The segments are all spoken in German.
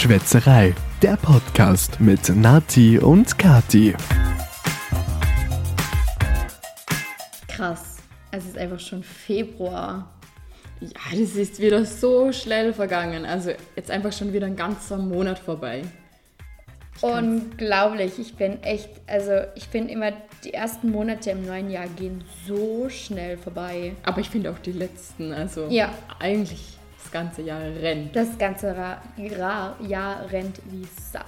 Schwätzerei, der Podcast mit Nati und Kati. Krass. Es ist einfach schon Februar. Ja, das ist wieder so schnell vergangen. Also jetzt einfach schon wieder ein ganzer Monat vorbei. Unglaublich. Ich bin echt, also ich finde immer, die ersten Monate im neuen Jahr gehen so schnell vorbei. Aber ich finde auch die letzten, also Ja. eigentlich das ganze Jahr rennt. Das ganze Ra Ra Jahr rennt wie Sau.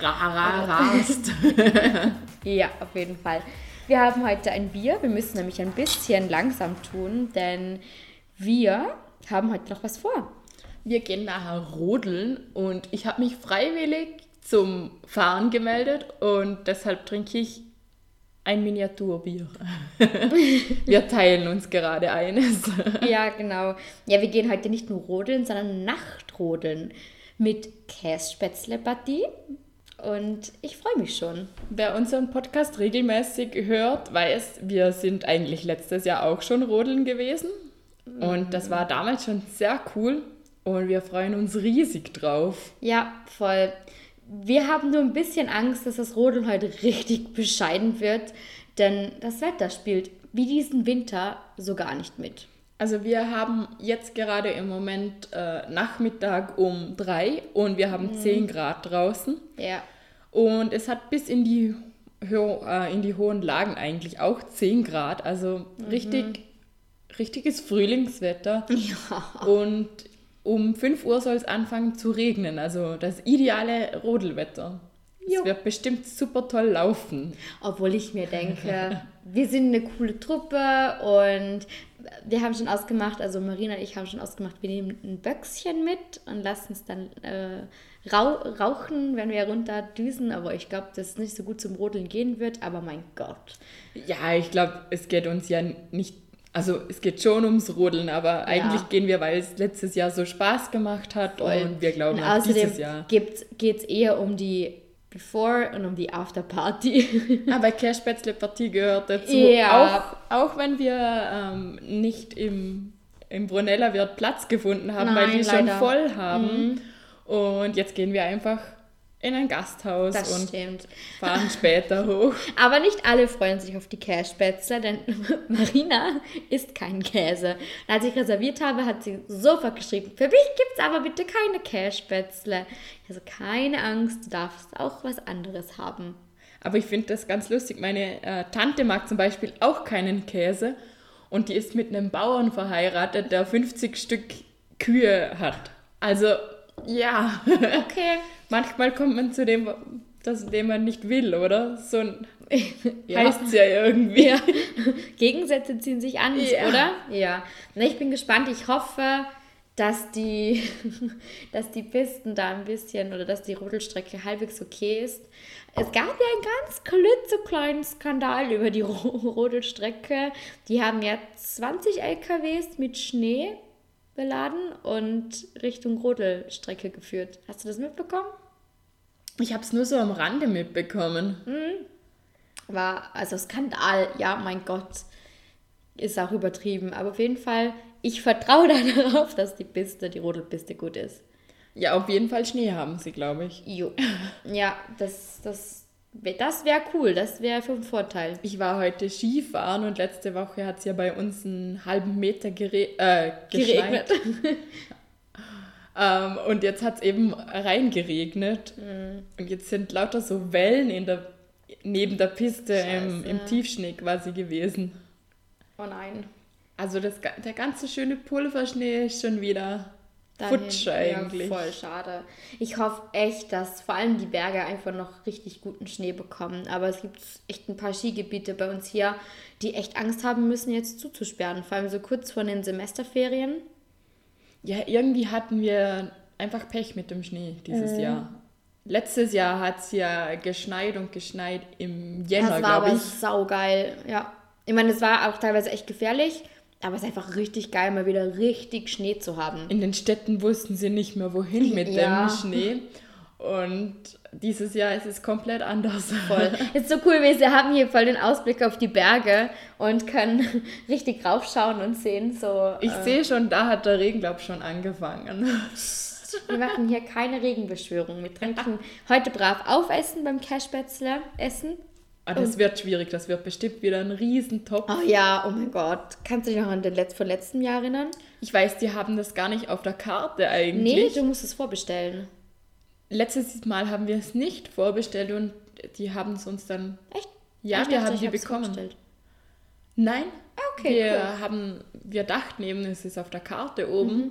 Ra ra rast. ja, auf jeden Fall. Wir haben heute ein Bier. Wir müssen nämlich ein bisschen langsam tun, denn wir haben heute noch was vor. Wir gehen nachher rodeln und ich habe mich freiwillig zum Fahren gemeldet und deshalb trinke ich ein Miniaturbier. Wir teilen uns gerade eines. Ja, genau. Ja, wir gehen heute nicht nur rodeln, sondern Nachtrodeln mit Kässpätzle-Partie. Und ich freue mich schon. Wer unseren Podcast regelmäßig hört, weiß, wir sind eigentlich letztes Jahr auch schon rodeln gewesen. Und das war damals schon sehr cool und wir freuen uns riesig drauf. Ja, voll. Wir haben nur ein bisschen Angst, dass das Rodeln heute richtig bescheiden wird, denn das Wetter spielt wie diesen Winter so gar nicht mit. Also wir haben jetzt gerade im Moment äh, Nachmittag um drei und wir haben 10 Grad draußen. Ja. Und es hat bis in die, Hö äh, in die hohen Lagen eigentlich auch 10 Grad. Also richtig, richtiges Frühlingswetter. Ja. Und um 5 Uhr soll es anfangen zu regnen. Also das ideale Rodelwetter. Es wird bestimmt super toll laufen. Obwohl ich mir denke, wir sind eine coole Truppe und wir haben schon ausgemacht, also Marina und ich haben schon ausgemacht, wir nehmen ein Böckschen mit und lassen es dann äh, rau rauchen, wenn wir runter düsen. Aber ich glaube, dass es nicht so gut zum Rodeln gehen wird. Aber mein Gott. Ja, ich glaube, es geht uns ja nicht, also es geht schon ums Rodeln, aber eigentlich gehen wir, weil es letztes Jahr so Spaß gemacht hat und wir glauben und auch dieses Jahr. geht es eher um die Before und um die After-Party. Aber Kässpätzle-Partie gehört dazu. Ja. Auch, auch wenn wir ähm, nicht im, im Brunella Wirt Platz gefunden haben, weil Nein, die schon leider. Mhm. voll haben. Und jetzt gehen wir einfach in ein Gasthaus Das und stimmt. fahren später hoch. Aber nicht alle freuen sich auf die Kässpätzle, denn Marina isst keinen Käse. Und als ich reserviert habe, hat sie sofort geschrieben, für mich gibt es aber bitte keine Kässpätzle. Also keine Angst, du darfst auch was anderes haben. Aber ich finde das ganz lustig. Meine äh, Tante mag zum Beispiel auch keinen Käse und die ist mit einem Bauern verheiratet, der 50 Stück Kühe hat. Also, ja. Okay. Manchmal kommt man zu dem, das, dem man nicht will, oder? So ein Ja. heißt es ja irgendwie. Ja. Gegensätze ziehen sich an, Ja. oder? Ja. Na, ich bin gespannt. Ich hoffe, dass die, dass die Pisten da ein bisschen oder dass die Rodelstrecke halbwegs okay ist. Es gab ja einen ganz klitzekleinen Skandal über die Ro Rodelstrecke. Die haben ja 20 LKWs mit Schnee beladen und Richtung Rodelstrecke geführt. Hast du das mitbekommen? Ich habe es nur so am Rande mitbekommen. war, also Skandal, ja, mein Gott, ist auch übertrieben. Aber auf jeden Fall, ich vertraue da darauf, dass die Piste, die Rodelpiste gut ist. Ja, auf jeden Fall Schnee haben sie, glaube ich. Jo. Ja, das, das, das wäre cool, das wäre vom Vorteil. Ich war heute Skifahren und letzte Woche hat es ja bei uns einen halben Meter gere äh, geschneit. Ähm, und jetzt hat es eben reingeregnet. Mhm. Und jetzt sind lauter so Wellen in der, neben der Piste im, im Tiefschnee quasi gewesen. Oh nein. Also das, der ganze schöne Pulverschnee ist schon wieder. Futsch eigentlich. Ja, voll schade. Ich hoffe echt, dass vor allem die Berge einfach noch richtig guten Schnee bekommen. Aber es gibt echt ein paar Skigebiete bei uns hier, die echt Angst haben müssen, jetzt zuzusperren. Vor allem so kurz vor den Semesterferien. Ja, irgendwie hatten wir einfach Pech mit dem Schnee dieses Mhm. Jahr. Letztes Jahr hat es ja geschneit und geschneit im Jänner, Das war glaube aber ich. saugeil, ja. Ich meine, es war auch teilweise echt gefährlich, aber es ist einfach richtig geil, mal wieder richtig Schnee zu haben. In den Städten wussten sie nicht mehr, wohin mit Ja. dem Schnee. Und dieses Jahr ist es komplett anders. Voll. Ist so cool, wir haben hier voll den Ausblick auf die Berge und können richtig raufschauen und sehen so. Ich sehe schon, da hat der Regen, glaube ich, schon angefangen. Wir machen hier keine Regenbeschwörung. Wir trinken heute brav aufessen beim Cashbätzle essen. Ah, das wird schwierig, das wird bestimmt wieder ein Riesentopf. Oh ja, oh mein Gott. Kannst du dich noch an den Letz von letztem Jahr erinnern? Ich weiß, die haben das gar nicht auf der Karte Nee, eigentlich. du musst es vorbestellen. Letztes Mal haben wir es nicht vorbestellt und die haben es uns dann. Echt? Ja, Ich wir dachte, haben die bekommen. Nein. Ah, okay, wir cool. haben, wir dachten eben, es ist auf der Karte oben. Mhm.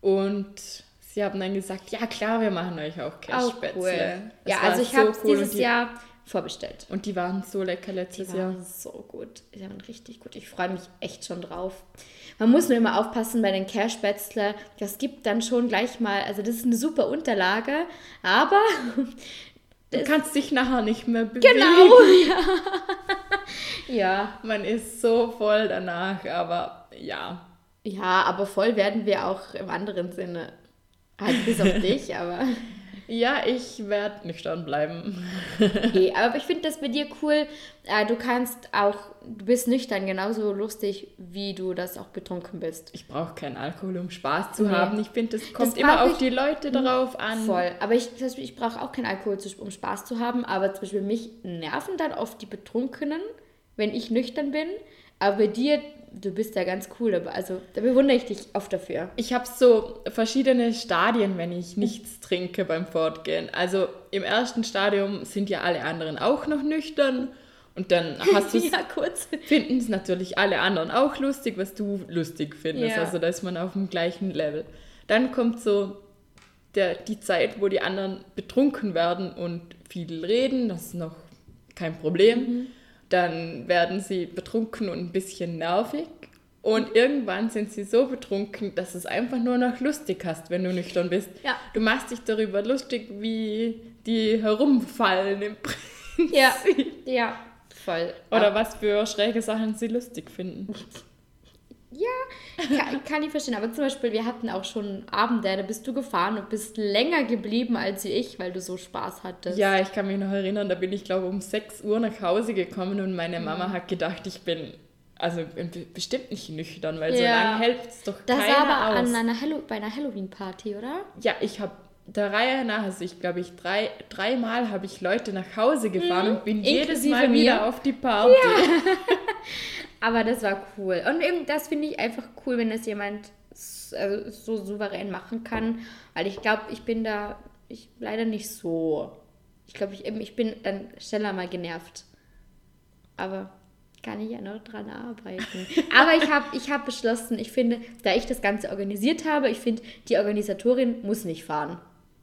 Und sie haben dann gesagt, ja klar, wir machen euch auch Cashspätzle. cool. Das Ja, also ich so habe cool dieses die, Jahr vorbestellt. Und die waren so lecker Die letztes Jahr. waren so gut. Die waren richtig gut. Ich freue mich echt schon drauf. Man muss nur immer aufpassen bei den Cashbätzle. Das gibt dann schon gleich mal, also das ist eine super Unterlage, aber Du kannst dich nachher nicht mehr bewegen. genau, ja. ja. Man ist so voll danach, aber ja. Ja, aber voll werden wir auch im anderen Sinne. Halt bis auf dich, aber. Ja, ich werde nüchtern bleiben. Okay, aber ich finde das bei dir cool. Äh, du kannst auch, du bist nüchtern genauso lustig, wie du das auch betrunken bist. Ich brauche keinen Alkohol, um Spaß zu Nee. haben. Ich finde, das kommt brauch immer auf die Leute darauf an. Voll. Aber ich, ich brauche auch keinen Alkohol, um Spaß zu haben. Aber zum Beispiel mich nerven dann oft die Betrunkenen, wenn ich nüchtern bin. Aber bei dir, du bist ja ganz cool. Aber also da bewundere ich dich oft dafür. Ich habe so verschiedene Stadien, wenn ich nichts trinke beim Fortgehen. Also im ersten Stadium sind ja alle anderen auch noch nüchtern. Und dann hast du ja, kurz. finden es natürlich alle anderen auch lustig, was du lustig findest. Ja. Also da ist man auf dem gleichen Level. Dann kommt so der, die Zeit, wo die anderen betrunken werden und viel reden. Das ist noch kein Problem. Mhm. Dann werden sie betrunken und ein bisschen nervig. Und irgendwann sind sie so betrunken, dass es einfach nur noch lustig hast, wenn du nüchtern bist. Ja. Du machst dich darüber lustig, wie die herumfallen im Prinzip. Ja, ja, voll. Oder was für schräge Sachen sie lustig finden. Ja, kann, kann ich verstehen. Aber zum Beispiel, wir hatten auch schon Abende, da bist du gefahren und bist länger geblieben als ich, weil du so Spaß hattest. Ja, ich kann mich noch erinnern, da bin ich glaube um 6 Uhr nach Hause gekommen und meine Mhm. Mama hat gedacht, ich bin also be- bestimmt nicht nüchtern, weil so Ja. lange hält es doch Das keiner war aber aus. an einer Hallo bei einer Halloween-Party, oder? Ja, ich habe der Reihe nach, also ich glaube, ich drei, dreimal habe ich Leute nach Hause gefahren und bin jedes Mhm. Inklusive Mal mir. wieder auf die Party. Aber das war cool. Und eben, das finde ich einfach cool, wenn das jemand also so souverän machen kann. Weil ich glaube, ich bin da ich leider nicht so. Ich glaube, ich, ich bin dann schneller mal genervt. Aber kann ich ja noch dran arbeiten. Aber ich habe ich hab beschlossen, ich finde, da ich das Ganze organisiert habe, ich finde, die Organisatorin muss nicht fahren.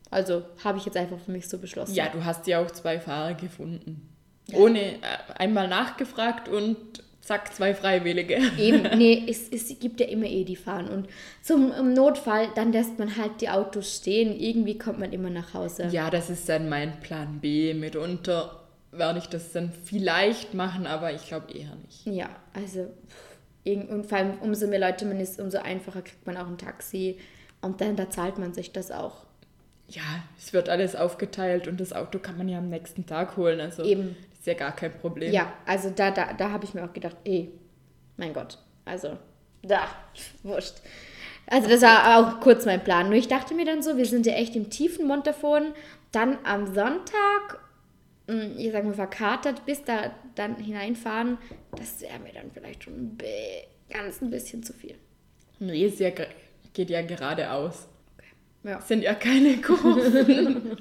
Also habe ich jetzt einfach für mich so beschlossen. Ja, du hast ja auch zwei Fahrer gefunden. Ohne äh, einmal nachgefragt und zack, zwei Freiwillige. Eben, nee, es, es gibt ja immer eh die fahren. Und zum Notfall, dann lässt man halt die Autos stehen. Irgendwie kommt man immer nach Hause. Ja, das ist dann mein Plan B. Mitunter werde ich das dann vielleicht machen, aber ich glaube eher nicht. Ja, also, und vor allem, umso mehr Leute man ist, umso einfacher kriegt man auch ein Taxi. Und dann, da zahlt man sich das auch. Ja, es wird alles aufgeteilt und das Auto kann man ja am nächsten Tag holen. Also Eben. Ist ja gar kein Problem. Ja, also da, da, da habe ich mir auch gedacht, ey, mein Gott, also, da, wurscht. Also das war auch kurz mein Plan. Nur ich dachte mir dann so, wir sind ja echt im tiefen Montafon. Dann am Sonntag, mh, ich sag mal verkatert, bis da dann hineinfahren, das wäre mir dann vielleicht schon ganz ein bisschen zu viel. Nee, es ja, ge- geht ja geradeaus. Ja. Sind ja keine Kurven.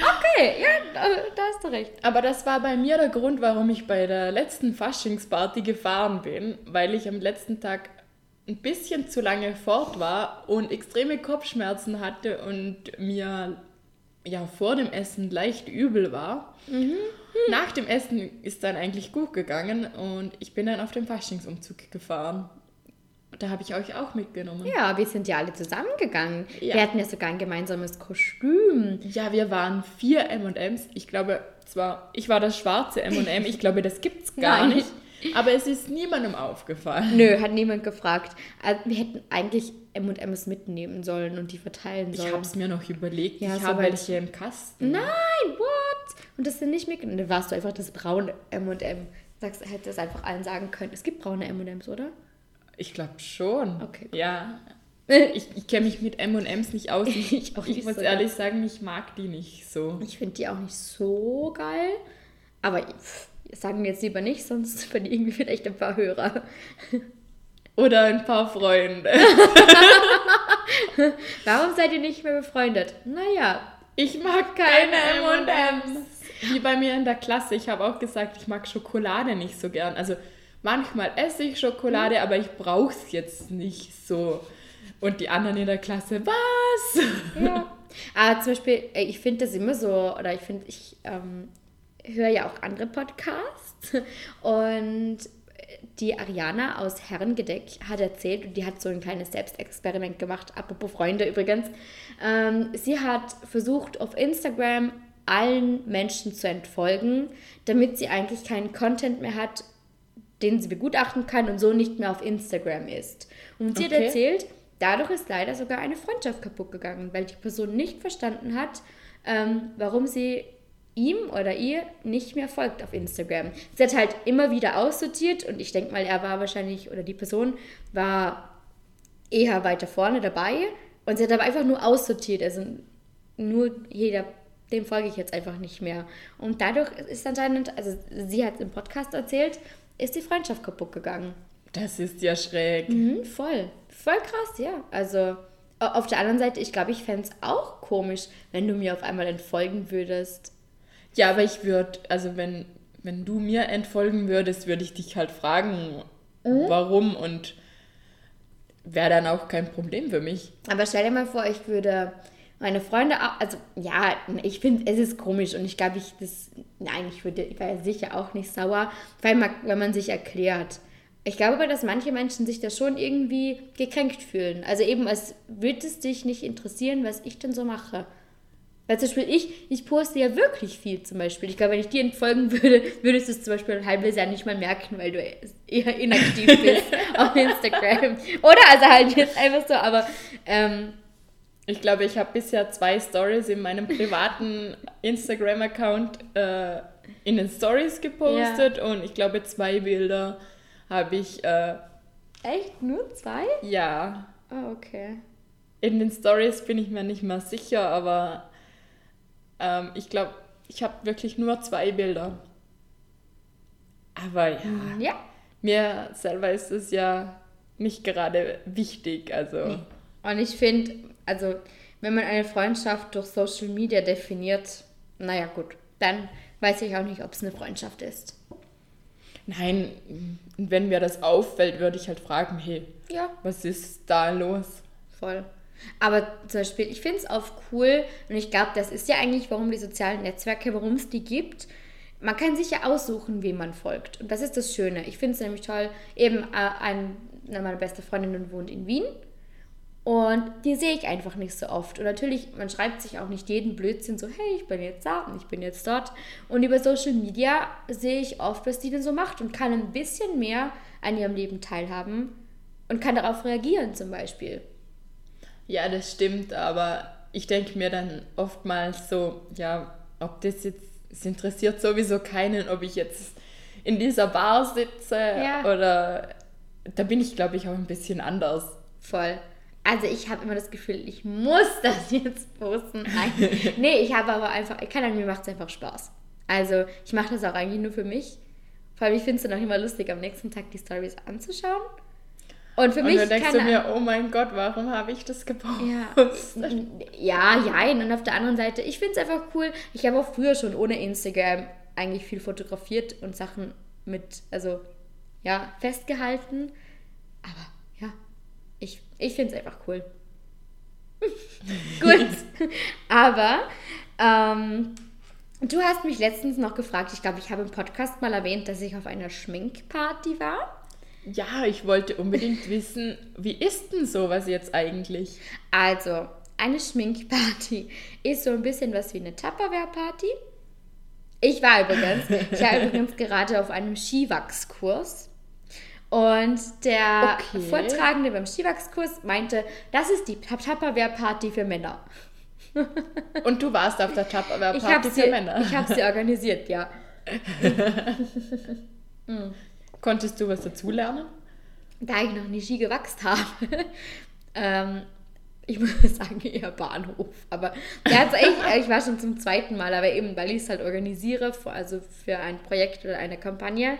Okay, ja, da, da hast du recht. Aber das war bei mir der Grund, warum ich bei der letzten Faschingsparty gefahren bin, weil ich am letzten Tag ein bisschen zu lange fort war und extreme Kopfschmerzen hatte und mir ja vor dem Essen leicht übel war. Nach dem Essen ist dann eigentlich gut gegangen und ich bin dann auf den Faschingsumzug gefahren. Da habe ich euch auch mitgenommen. Ja, wir sind ja alle zusammengegangen. Ja. Wir hatten ja sogar ein gemeinsames Kostüm. Ja, wir waren vier M&M's. Ich glaube, zwar, ich war das schwarze M&M. Ich glaube, das gibt's gar Nein. nicht. Aber es ist niemandem aufgefallen. Nö, hat niemand gefragt. Also, wir hätten eigentlich M&M's mitnehmen sollen und die verteilen Ich sollen. habe es mir noch überlegt. Ja, ich so habe welche im Kasten. Nein, what? Und das sind nicht mitgenommen. Dann warst du einfach das braune M&M. Sagst, hättest einfach allen sagen können. Es gibt braune M&M's, oder? Ich glaube schon. Okay. Ja. Ich, ich kenne mich mit M&M's nicht aus. Ich, Ich ich muss so ehrlich sagen, ich mag die nicht so. Ich finde die auch nicht so geil. Aber pff, sagen wir jetzt lieber nicht, sonst verlieren wir vielleicht ein paar Hörer. Oder ein paar Freunde. Warum seid ihr nicht mehr befreundet? Naja, Ich mag keine M&M's. Wie bei mir in der Klasse. Ich habe auch gesagt, ich mag Schokolade nicht so gern. Also manchmal esse ich Schokolade, aber ich brauche es jetzt nicht so. Und die anderen in der Klasse, was? ja. Aber zum Beispiel, ich finde das immer so, oder ich finde, ich ähm, höre ja auch andere Podcasts und die Ariana aus Herrengedeck hat erzählt, und die hat so ein kleines Selbstexperiment gemacht, apropos Freunde übrigens. Ähm, sie hat versucht, auf Instagram allen Menschen zu entfolgen, damit sie eigentlich keinen Content mehr hat, den sie begutachten kann und so nicht mehr auf Instagram ist. Und sie hat Okay. erzählt, dadurch ist leider sogar eine Freundschaft kaputt gegangen, weil die Person nicht verstanden hat, ähm, warum sie ihm oder ihr nicht mehr folgt auf Instagram. Sie hat halt immer wieder aussortiert und ich denke mal, er war wahrscheinlich, oder die Person war eher weiter vorne dabei und sie hat aber einfach nur aussortiert. Also nur jeder, dem folge ich jetzt einfach nicht mehr. Und dadurch ist anscheinend, also sie hat im Podcast erzählt, ist die Freundschaft kaputt gegangen. Das ist ja schräg. Mhm, voll. Voll krass, ja. Also au- auf der anderen Seite, ich glaube, ich fände es auch komisch, wenn du mir auf einmal entfolgen würdest. Ja, aber ich würde, also wenn, wenn du mir entfolgen würdest, würde ich dich halt fragen, warum und wäre dann auch kein Problem für mich. Aber stell dir mal vor, ich würde meine Freunde, au- also ja, ich finde, es ist komisch und ich glaube, ich das, nein, ich würde, ich wäre sicher auch nicht sauer, weil man, wenn man sich erklärt. Ich glaube aber, dass manche Menschen sich da schon irgendwie gekränkt fühlen. Also eben, als würde es dich nicht interessieren, was ich denn so mache. Weil zum Beispiel ich, ich poste ja wirklich viel zum Beispiel. Ich glaube, wenn ich dir entfolgen würde, würdest du es zum Beispiel ein halbes Jahr nicht mal merken, weil du eher inaktiv bist auf Instagram. Oder? Also halt jetzt einfach so, aber ähm, Ich glaube, ich habe bisher zwei Stories in meinem privaten Instagram-Account äh, in den Stories gepostet und ich glaube, zwei Bilder habe ich, äh, echt nur zwei? ja, Oh, okay. in den Stories bin ich mir nicht mehr sicher, aber ähm, ich glaube, ich habe wirklich nur zwei Bilder. Aber ja, Ja. mir selber ist es ja nicht gerade wichtig, also. Und ich finde, also, wenn man eine Freundschaft durch Social Media definiert, naja, gut, dann weiß ich auch nicht, ob es eine Freundschaft ist. Nein, wenn mir das auffällt, würde ich halt fragen, hey, Ja. was ist da los? Voll. Aber zum Beispiel, ich finde es auch cool und ich glaube, das ist ja eigentlich, warum die sozialen Netzwerke, warum es die gibt. Man kann sich ja aussuchen, wem man folgt. Und das ist das Schöne. Ich finde es nämlich toll. Eben äh, ein, eine meiner beste Freundinnen wohnt in Wien. Und die sehe ich einfach nicht so oft. Und natürlich, man schreibt sich auch nicht jeden Blödsinn so, hey, ich bin jetzt da und ich bin jetzt dort. Und über Social Media sehe ich oft, was die denn so macht und kann ein bisschen mehr an ihrem Leben teilhaben und kann darauf reagieren zum Beispiel. Ja, das stimmt, aber ich denke mir dann oftmals so, ja, ob das jetzt, es interessiert sowieso keinen, ob ich jetzt in dieser Bar sitze Ja. oder da bin ich, glaube ich, auch ein bisschen anders. Voll. Also ich habe immer das Gefühl, ich muss das jetzt posten. Nein. nee, ich habe aber einfach, ich kann an mir macht es einfach Spaß. Also ich mache das auch eigentlich nur für mich. Vor allem, ich finde es dann auch immer lustig, am nächsten Tag die Stories anzuschauen. Und für Und mich dann denkst du keine- mir, oh mein Gott, warum habe ich das Ja, gepostet? ja, ja. Und auf der anderen Seite, ich finde es einfach cool. Ich habe auch früher schon ohne Instagram eigentlich viel fotografiert und Sachen mit, also ja, festgehalten. Aber ich, ich finde es einfach cool. Gut. Aber ähm, du hast mich letztens noch gefragt, ich glaube, ich habe im Podcast mal erwähnt, dass ich auf einer Schminkparty war. Ja, ich wollte unbedingt wissen, wie ist denn sowas jetzt eigentlich? Also, eine Schminkparty ist so ein bisschen was wie eine Tupperware-Party. Ich war übrigens, ich war übrigens gerade auf einem Skiwachskurs. Und der Okay. Vortragende beim Skiwachskurs meinte, das ist die Tupperware-Party für Männer. Und du warst auf der habe Tupperware-Party sie, für Männer. ich hab sie organisiert, ja. Konntest du was dazulernen? Da ich noch nie Ski gewachst habe, Ähm, ich muss sagen, eher Bahnhof. Aber ja, ich, ich war schon zum zweiten Mal, aber eben, weil ich es halt organisiere, also für ein Projekt oder eine Kampagne.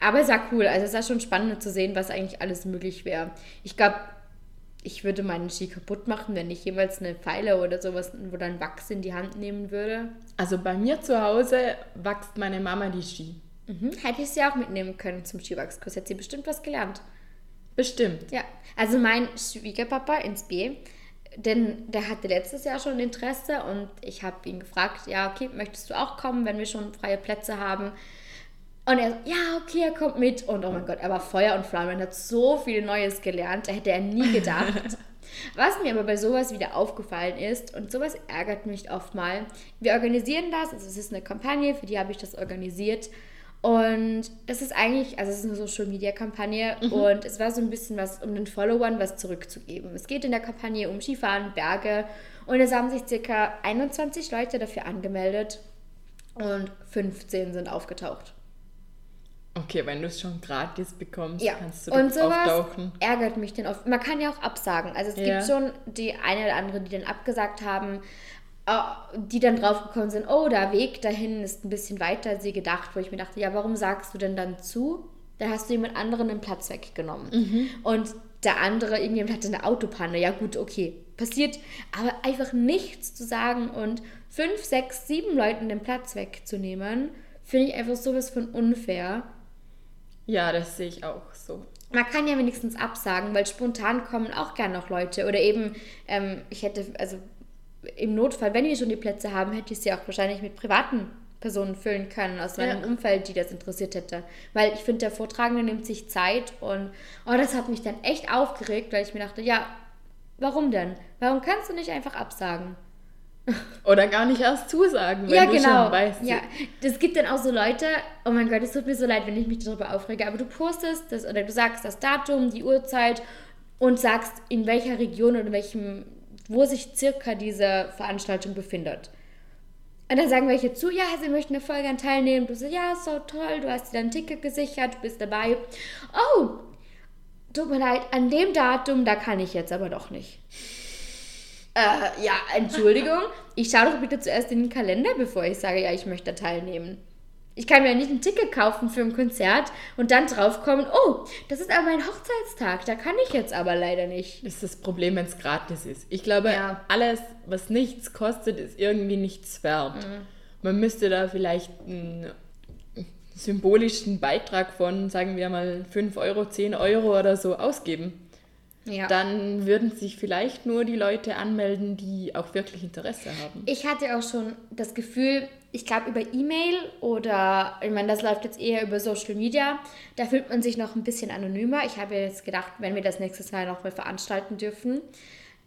Aber es war cool. Also es war schon spannend zu sehen, was eigentlich alles möglich wäre. Ich glaube, ich würde meinen Ski kaputt machen, wenn ich jemals eine Pfeile oder sowas, wo dann Wachs in die Hand nehmen würde. Also bei mir zu Hause wächst meine Mama die Ski. Mhm. Hätte ich sie auch mitnehmen können zum Skiwachskurs. Hätte sie bestimmt was gelernt. Bestimmt. Ja, also mein Schwiegerpapa ins B, denn der hatte letztes Jahr schon Interesse und ich habe ihn gefragt, ja, okay, möchtest du auch kommen, wenn wir schon freie Plätze haben? Und er so, ja, okay, er kommt mit. Und oh mein Gott, er war Feuer und Flamme und hat so viel Neues gelernt. Da hätte er nie gedacht. Was mir aber bei sowas wieder aufgefallen ist, und sowas ärgert mich oft mal, wir organisieren das, also es ist eine Kampagne, für die habe ich das organisiert. Und es ist eigentlich, also es ist eine Social Media Kampagne mhm. und es war so ein bisschen was, um den Followern was zurückzugeben. Es geht in der Kampagne um Skifahren, Berge und es haben sich circa 21 Leute dafür angemeldet und 15 sind aufgetaucht. Okay, wenn du es schon gratis bekommst, ja. kannst du und sowas auftauchen. ärgert mich dann oft. Man kann ja auch absagen. Also es ja. gibt schon die eine oder andere, die dann abgesagt haben, äh, die dann draufgekommen sind, oh, der Weg dahin ist ein bisschen weiter als sie gedacht, wo ich mir dachte, ja, warum sagst du denn dann zu? Da hast du jemand anderen den Platz weggenommen. Mhm. Und der andere, irgendjemand hatte eine Autopanne. Ja, gut, okay, passiert. Aber einfach nichts zu sagen und fünf, sechs, sieben Leuten den Platz wegzunehmen, finde ich einfach sowas von unfair. Ja, das sehe ich auch so. Man kann ja wenigstens absagen, weil spontan kommen auch gern noch Leute. Oder eben, ähm, ich hätte, also im Notfall, wenn wir schon die Plätze haben, hätte ich sie auch wahrscheinlich mit privaten Personen füllen können aus meinem ja. Umfeld, die das interessiert hätte. Weil ich finde, der Vortragende nimmt sich Zeit und oh, das hat mich dann echt aufgeregt, weil ich mir dachte, ja, warum denn? Warum kannst du nicht einfach absagen? Oder gar nicht erst zusagen, wenn ja, du genau. schon weißt. Ja, es gibt dann auch so Leute, oh mein Gott, es tut mir so leid, wenn ich mich darüber aufrege, aber du postest das oder du sagst das Datum, die Uhrzeit und sagst, in welcher Region oder in welchem, wo sich circa diese Veranstaltung befindet. Und dann sagen welche zu, ja, sie möchten eine Folge an teilnehmen. Du sagst, ja, so toll, du hast dir dein Ticket gesichert, du bist dabei. Oh, tut mir leid, an dem Datum, da kann ich jetzt aber doch nicht. Äh, ja, Entschuldigung. Ich schaue doch bitte zuerst in den Kalender, bevor ich sage, ja, ich möchte teilnehmen. Ich kann mir ja nicht ein Ticket kaufen für ein Konzert und dann draufkommen, oh, das ist aber mein Hochzeitstag, da kann ich jetzt aber leider nicht. Das ist das Problem, wenn es gratis ist. Ich glaube, ja. alles, was nichts kostet, ist irgendwie nichts wert. Mhm. Man müsste da vielleicht einen symbolischen Beitrag von, sagen wir mal, 5 Euro, 10 Euro oder so ausgeben ja. dann würden sich vielleicht nur die Leute anmelden, die auch wirklich Interesse haben. Ich hatte auch schon das Gefühl, ich glaube über E-Mail oder, ich meine, das läuft jetzt eher über Social Media, da fühlt man sich noch ein bisschen anonymer. Ich habe jetzt gedacht, wenn wir das nächstes Mal nochmal veranstalten dürfen,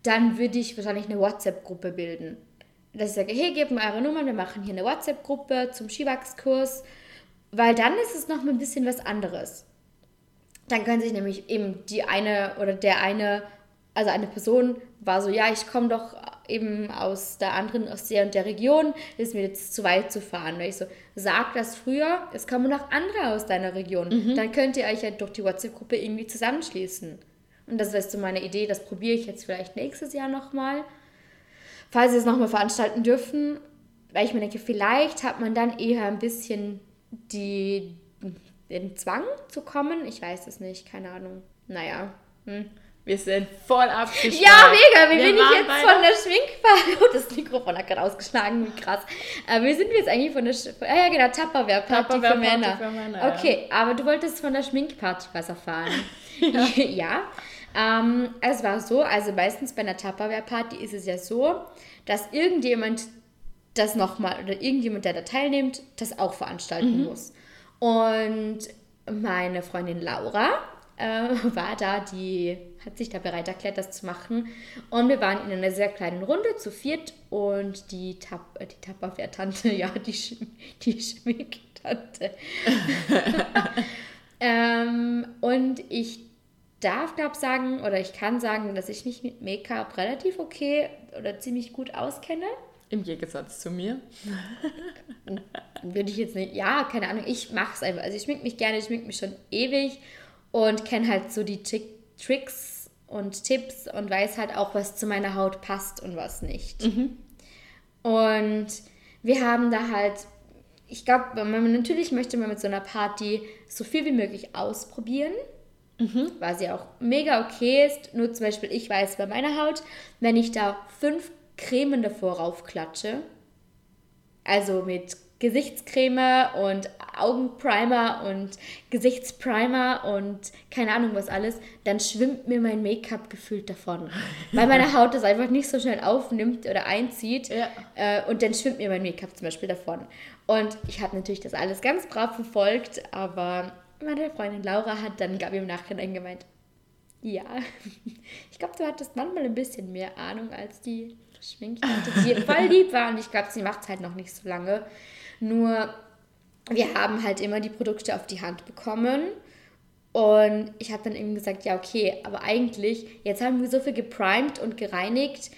dann würde ich wahrscheinlich eine WhatsApp-Gruppe bilden. Dass ich sage, hey, gebt mir eure Nummern, wir machen hier eine WhatsApp-Gruppe zum Skiwachskurs, weil dann ist es noch ein bisschen was anderes. Dann können sich nämlich eben die eine oder der eine, also eine Person war so, ja, ich komme doch eben aus der anderen, aus der und der Region, ist mir jetzt zu weit zu fahren. Weil ich so, sag das früher, es kommen noch andere aus deiner Region. Mhm. Dann könnt ihr euch ja durch die WhatsApp-Gruppe irgendwie zusammenschließen. Und das ist so meine Idee, das probiere ich jetzt vielleicht nächstes Jahr nochmal. Falls sie es nochmal veranstalten dürfen, weil ich mir denke, vielleicht hat man dann eher ein bisschen die, den Zwang zu kommen. Ich weiß es nicht, keine Ahnung. Naja. Hm. Wir sind voll abgeschlagen. Ja, mega. Wie wir bin ich jetzt von der Schminkparty? Oh, das Mikrofon hat gerade ausgeschlagen. Wie krass. Aber wie sind wir jetzt eigentlich von der... Sch ah, ja, genau. Tupperware-Party Tupperware für Männer. Für Männer okay, ja. aber du wolltest von der Schminkparty was erfahren. ja. ja. Ähm, es war so, also meistens bei einer Tupperware-Party ist es ja so, dass irgendjemand das nochmal, oder irgendjemand, der da teilnimmt, das auch veranstalten mhm. muss. Und meine Freundin Laura äh, war da, die hat sich da bereit erklärt, das zu machen. Und wir waren in einer sehr kleinen Runde zu viert und die, Tap äh, die Tapperwehr-Tante, ja, die, Sch die Schminktante. ähm, und ich darf, glaube sagen, oder ich kann sagen, dass ich mich mit Make-up relativ okay oder ziemlich gut auskenne. Im Gegensatz zu mir. Würde ich jetzt nicht. Ja, keine Ahnung. Ich mache es einfach. Also ich schmink mich gerne, ich schmink mich schon ewig und kenne halt so die Tricks und Tipps und weiß halt auch, was zu meiner Haut passt und was nicht. Und wir haben da halt, ich glaube, natürlich möchte man mit so einer Party so viel wie möglich ausprobieren. Was ja auch mega okay ist. Nur zum Beispiel, ich weiß bei meiner Haut, wenn ich da fünf Cremen davor raufklatsche, also mit Gesichtscreme und Augenprimer und Gesichtsprimer und keine Ahnung was alles, dann schwimmt mir mein Make-up gefühlt davon. Weil meine Haut das einfach nicht so schnell aufnimmt oder einzieht. Ja. Äh, und dann schwimmt mir mein Make-up zum Beispiel davon. Und ich habe natürlich das alles ganz brav verfolgt, aber meine Freundin Laura hat dann, Gabi im Nachhinein gemeint, ja, ich glaube, du hattest manchmal ein bisschen mehr Ahnung als die Schminktante, die voll lieb war. Und ich glaube, sie macht es halt noch nicht so lange. Nur, wir haben halt immer die Produkte auf die Hand bekommen. Und ich habe dann eben gesagt, ja, okay, aber eigentlich, jetzt haben wir so viel geprimed und gereinigt.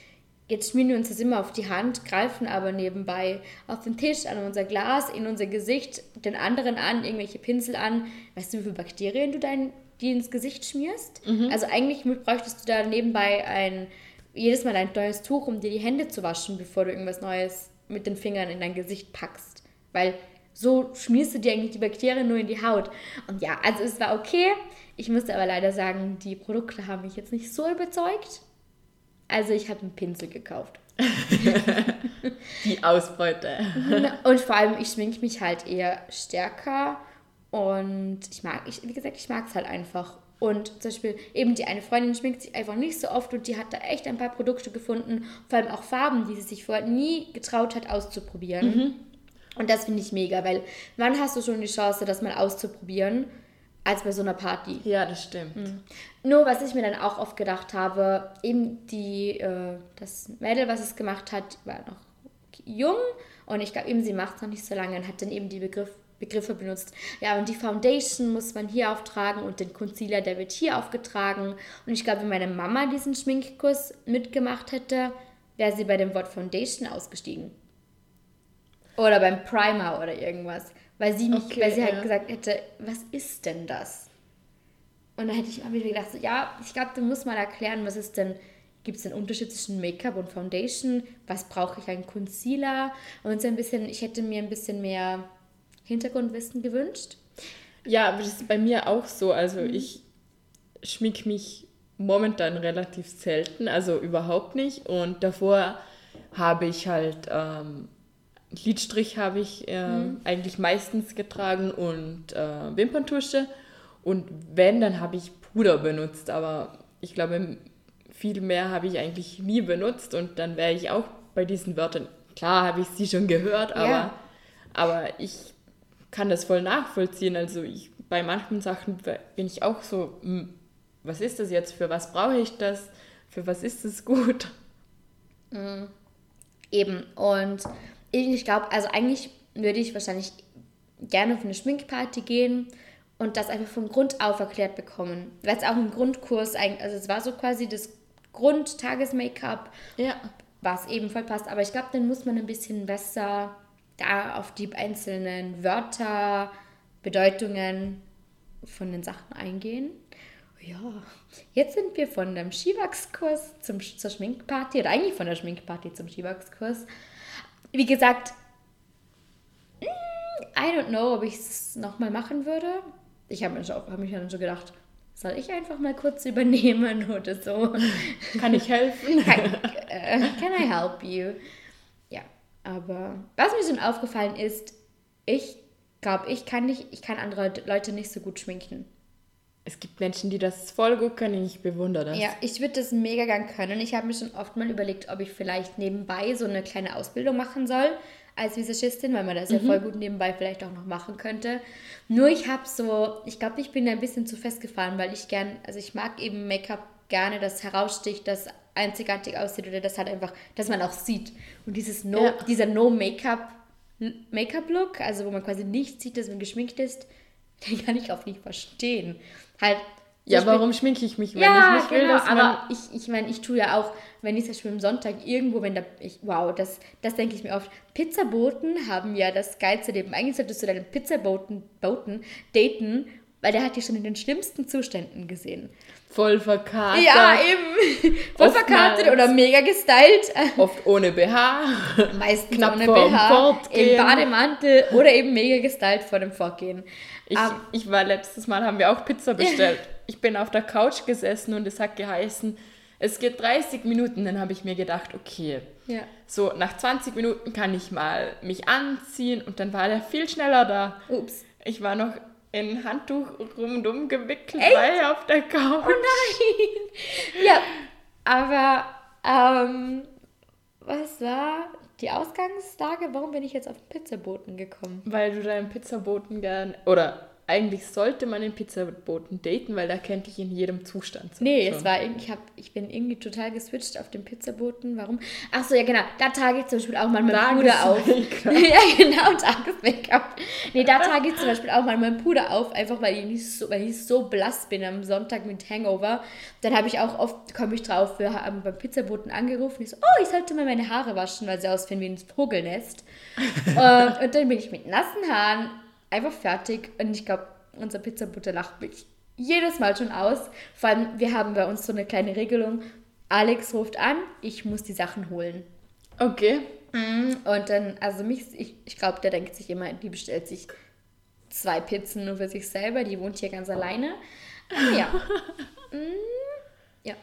Jetzt schmieren wir uns das immer auf die Hand, greifen aber nebenbei auf den Tisch, an unser Glas, in unser Gesicht, den anderen an, irgendwelche Pinsel an. Weißt du, wie viele Bakterien du dein, die ins Gesicht schmierst? Also eigentlich bräuchtest du da nebenbei ein, jedes Mal ein neues Tuch, um dir die Hände zu waschen, bevor du irgendwas Neues mit den Fingern in dein Gesicht packst. Weil so schmierst du dir eigentlich die Bakterien nur in die Haut. Und ja, also es war okay. Ich musste aber leider sagen, die Produkte haben mich jetzt nicht so überzeugt. Also ich habe einen Pinsel gekauft. Die Ausbeute. Und vor allem, ich schminke mich halt eher stärker. Und ich mag, ich, wie gesagt, ich mag es halt einfach. Und zum Beispiel eben die eine Freundin schminkt sich einfach nicht so oft und die hat da echt ein paar Produkte gefunden, vor allem auch Farben, die sie sich vorher nie getraut hat auszuprobieren. Und das finde ich mega, weil wann hast du schon die Chance, das mal auszuprobieren, als bei so einer Party? Ja, das stimmt. Nur was ich mir dann auch oft gedacht habe, eben die, äh, das Mädel, was es gemacht hat, war noch jung und ich glaube eben, sie macht es noch nicht so lange und hat dann eben die Begriff, Begriffe benutzt. Ja, und die Foundation muss man hier auftragen und den Concealer, der wird hier aufgetragen. Und ich glaube, wenn meine Mama diesen Schminkkurs mitgemacht hätte, wäre sie bei dem Wort Foundation ausgestiegen. Oder beim Primer oder irgendwas. Weil sie, nicht, Okay, weil sie halt ja. gesagt hätte, was ist denn das? Und dann hätte ich wieder gedacht, so, ja, ich glaube, du musst mal erklären, was ist denn, gibt es einen Unterschied zwischen Make-up und Foundation? Was brauche ich einen Concealer? Und so ein bisschen, ich hätte mir ein bisschen mehr Hintergrundwissen gewünscht. Ja, aber das ist bei mir auch so. Also ich schmink mich momentan relativ selten, also überhaupt nicht. Und davor habe ich halt ähm, Lidstrich habe ich äh, eigentlich meistens getragen und äh, Wimperntusche. Und wenn, dann habe ich Puder benutzt. Aber ich glaube, viel mehr habe ich eigentlich nie benutzt. Und dann wäre ich auch bei diesen Wörtern, klar habe ich sie schon gehört, aber, Ja. aber ich kann das voll nachvollziehen. Also ich, bei manchen Sachen bin ich auch so, hm, was ist das jetzt? Für was brauche ich das? Für was ist es gut? Eben. Und ich glaube, also eigentlich würde ich wahrscheinlich gerne auf eine Schminkparty gehen und das einfach von Grund auf erklärt bekommen. Weil es auch ein Grundkurs, eigentlich- also es war so quasi das Grund-Tages-Make-up, Ja. was eben voll passt. Aber ich glaube, dann muss man ein bisschen besser da auf die einzelnen Wörter, Bedeutungen von den Sachen eingehen. Ja, jetzt sind wir von dem Skiwachskurs zum, zur Schminkparty, oder eigentlich von der Schminkparty zum Skiwachskurs. Wie gesagt, mm, I don't know, ob ich es nochmal machen würde. Ich habe mich, auch- hab mich dann schon gedacht, soll ich einfach mal kurz übernehmen oder so? Kann ich helfen? Can, äh, can I help you? Aber was mir schon aufgefallen ist, ich glaube, ich kann nicht, ich kann andere Leute nicht so gut schminken. Es gibt Menschen, die das voll gut können. Ich bewundere das. Ja, ich würde das mega gern können. Ich habe mir schon oft mal überlegt, ob ich vielleicht nebenbei so eine kleine Ausbildung machen soll als Visagistin, weil man das ja voll gut nebenbei vielleicht auch noch machen könnte. Nur ich habe so, ich glaube, ich bin da ein bisschen zu festgefahren, weil ich gern, also ich mag eben Make-up gerne, das heraussticht, das einzigartig aussieht oder das halt einfach, dass man auch sieht. Und dieses No, Ja. dieser No-Make-up Make-up-Look, also wo man quasi nicht sieht, dass man geschminkt ist, den kann ich auch nicht verstehen. Halt. Ja, Beispiel- warum schminke ich mich, wenn ja, ich nicht will, genau, dass man... aber ich, ich meine, ich tue ja auch, wenn ich zum Beispiel am Sonntag irgendwo, wenn da, ich, wow, das, das denke ich mir oft, Pizzaboten haben ja das geilste Leben. Eigentlich solltest du deinen Pizzaboten Boten daten weil der hat die schon in den schlimmsten Zuständen gesehen. Voll verkatert. Ja, eben. Voll verkartet oder mega gestylt. Oft ohne BH. Meistens Knapp ohne BH, im Bademantel oder eben mega gestylt vor dem Fortgehen. Ich, Ähm, ich war letztes Mal, haben wir auch Pizza bestellt. Ich bin auf der Couch gesessen und es hat geheißen, es geht 30 Minuten. Dann habe ich mir gedacht, okay, Ja. so nach 20 Minuten kann ich mal mich anziehen und dann war der viel schneller da. Ups. Ich war noch in Handtuch rundum gewickelt, Echt? weil auf der Couch. Oh nein! Ja, aber ähm, was war die Ausgangslage? Warum bin ich jetzt auf den Pizzaboten gekommen? Weil du deinen Pizzaboten gern, oder eigentlich sollte man den Pizzaboten daten, weil der kennt dich in jedem Zustand. so Nee, schon. es war irgendwie, ich, hab, ich bin irgendwie total geswitcht auf den Pizzaboten. Warum? Ach so, ja genau, da trage ich zum Beispiel auch mal mein Puder auf. Tages-Make-up. ja genau, Tages-Make-up. Nee, da trage ich zum Beispiel auch mal mein Puder auf, einfach weil ich, nicht so, weil ich so blass bin am Sonntag mit Hangover. Dann habe ich auch oft, komme ich drauf, wir haben beim Pizzaboten angerufen. Ich so, oh, ich sollte mal meine Haare waschen, weil sie aussehen wie ein Vogelnest. und, und dann bin ich mit nassen Haaren einfach fertig. Und ich glaube, unser Pizzabutter lacht mich jedes Mal schon aus. Vor allem, wir haben bei uns so eine kleine Regelung. Alex ruft an, ich muss die Sachen holen. Okay. Und dann, also mich, ich, ich glaube, der denkt sich immer, die bestellt sich zwei Pizzen nur für sich selber, die wohnt hier ganz alleine. Aber ja. Mm, ja.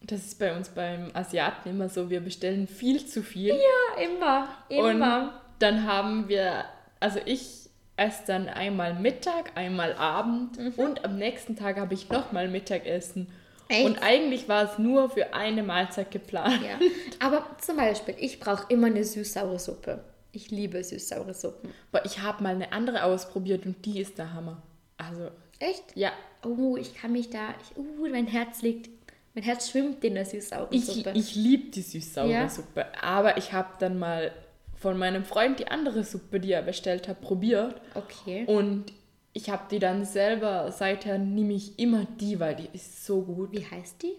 Das ist bei uns beim Asiaten immer so, wir bestellen viel zu viel. Ja, immer. Und Immer. dann haben wir, also ich esse dann einmal Mittag, einmal Abend und am nächsten Tag habe ich nochmal Mittagessen. Echt? Und eigentlich war es nur für eine Mahlzeit geplant. Ja. Aber zum Beispiel, ich brauche immer eine süß-saure Suppe. Ich liebe süß-saure Suppen. Aber ich habe mal eine andere ausprobiert und die ist der Hammer. Also, Echt? ja, Oh, ich kann mich da. Ich, uh, mein Herz liegt. Mein Herz schwimmt in der süß-sauren ich, Suppe. ich liebe die süß-saure Ja? Suppe. Aber ich habe dann mal von meinem Freund die andere Suppe, die er bestellt hat, probiert. okay. Und ich habe die dann selber, seither nehme ich immer die, weil die ist so gut. Wie heißt die?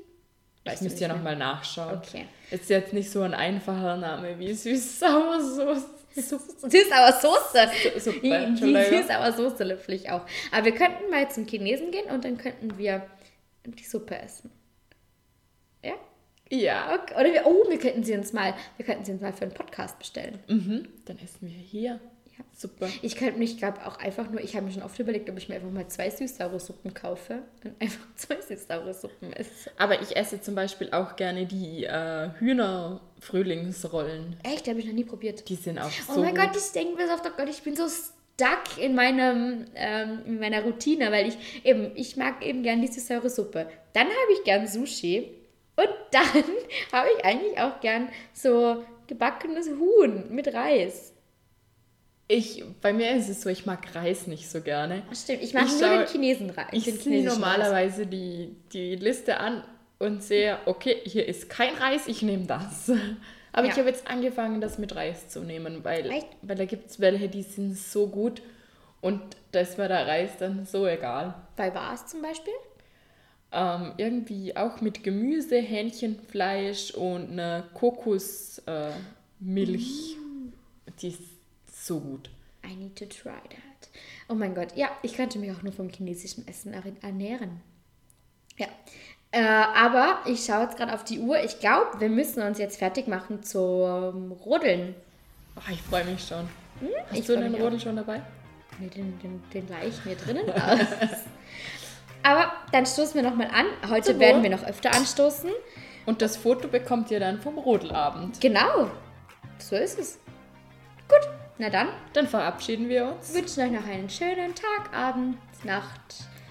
Ich Weißt du müsste ja nochmal nachschauen. Okay. Ist jetzt nicht so ein einfacher Name wie Süß-Sauer-Soße. Süß-sauer Soße. Suppe, süß-sauer Soße lüpfle ich auch. Aber wir könnten mal zum Chinesen gehen und dann könnten wir die Suppe essen. Ja? Ja, Okay. Oder wir, oh, wir könnten sie uns mal, wir könnten sie uns mal für einen Podcast bestellen. mhm. dann essen wir hier. Ja. Super. Ich könnte mich, glaube auch einfach nur, ich habe mir schon oft überlegt, ob ich mir einfach mal zwei süß-saure Suppen kaufe und einfach zwei süß-saure Suppen esse. Aber ich esse zum Beispiel auch gerne die äh, Hühner-Frühlingsrollen. Echt, die habe ich noch nie probiert. Die sind auch Oh so mein gut. Gott, ich denke mir so oft, oh Gott, ich bin so stuck in meinem, ähm, in meiner Routine, weil ich eben, ich mag eben gern diese saure Suppe. Dann habe ich gern Sushi und dann habe ich eigentlich auch gern so gebackenes Huhn mit Reis. Ich, bei mir ist es so, ich mag Reis nicht so gerne. Stimmt, ich mag Ich nur schau- den Chinesen Reis. Ich chinesischen normalerweise die, die Liste an und sehe, okay, hier ist kein Reis, ich nehme das. Aber Ja. ich habe jetzt angefangen, das mit Reis zu nehmen, weil, Echt? weil da gibt es welche, die sind so gut und da ist mir der Reis dann so egal. Bei was zum Beispiel? Ähm, irgendwie auch mit Gemüse, Hähnchenfleisch und eine Kokosmilch. Äh. Mm. Die ist so gut. I need to try that. Oh mein Gott, ja, ich könnte mich auch nur vom chinesischen Essen er- ernähren. Ja. Äh, aber ich schaue jetzt gerade auf die Uhr. Ich glaube, wir müssen uns jetzt fertig machen zum Rodeln. Oh, ich freue mich schon. Hast Hm? ich du den Rodel schon dabei? Nee, den, den, den leih ich mir drinnen aus. Aber dann stoßen wir nochmal an. Heute Zum werden wir noch öfter anstoßen. Und das Foto bekommt ihr dann vom Rodelabend. Genau. So ist es. Gut, na dann Dann verabschieden wir uns. wünschen euch noch einen schönen Tag, Abend, Nacht.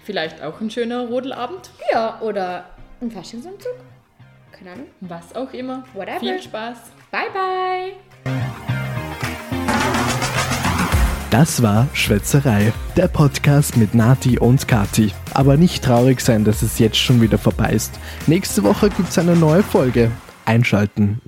Vielleicht auch ein schöner Rodelabend. Ja, oder ein Faschingsumzug. Keine Ahnung. Was auch immer. Whatever. Viel Spaß. Bye, bye. Das war Schwätzerei, der Podcast mit Nati und Kati. Aber nicht traurig sein, dass es jetzt schon wieder vorbei ist. Nächste Woche gibt's eine neue Folge. Einschalten.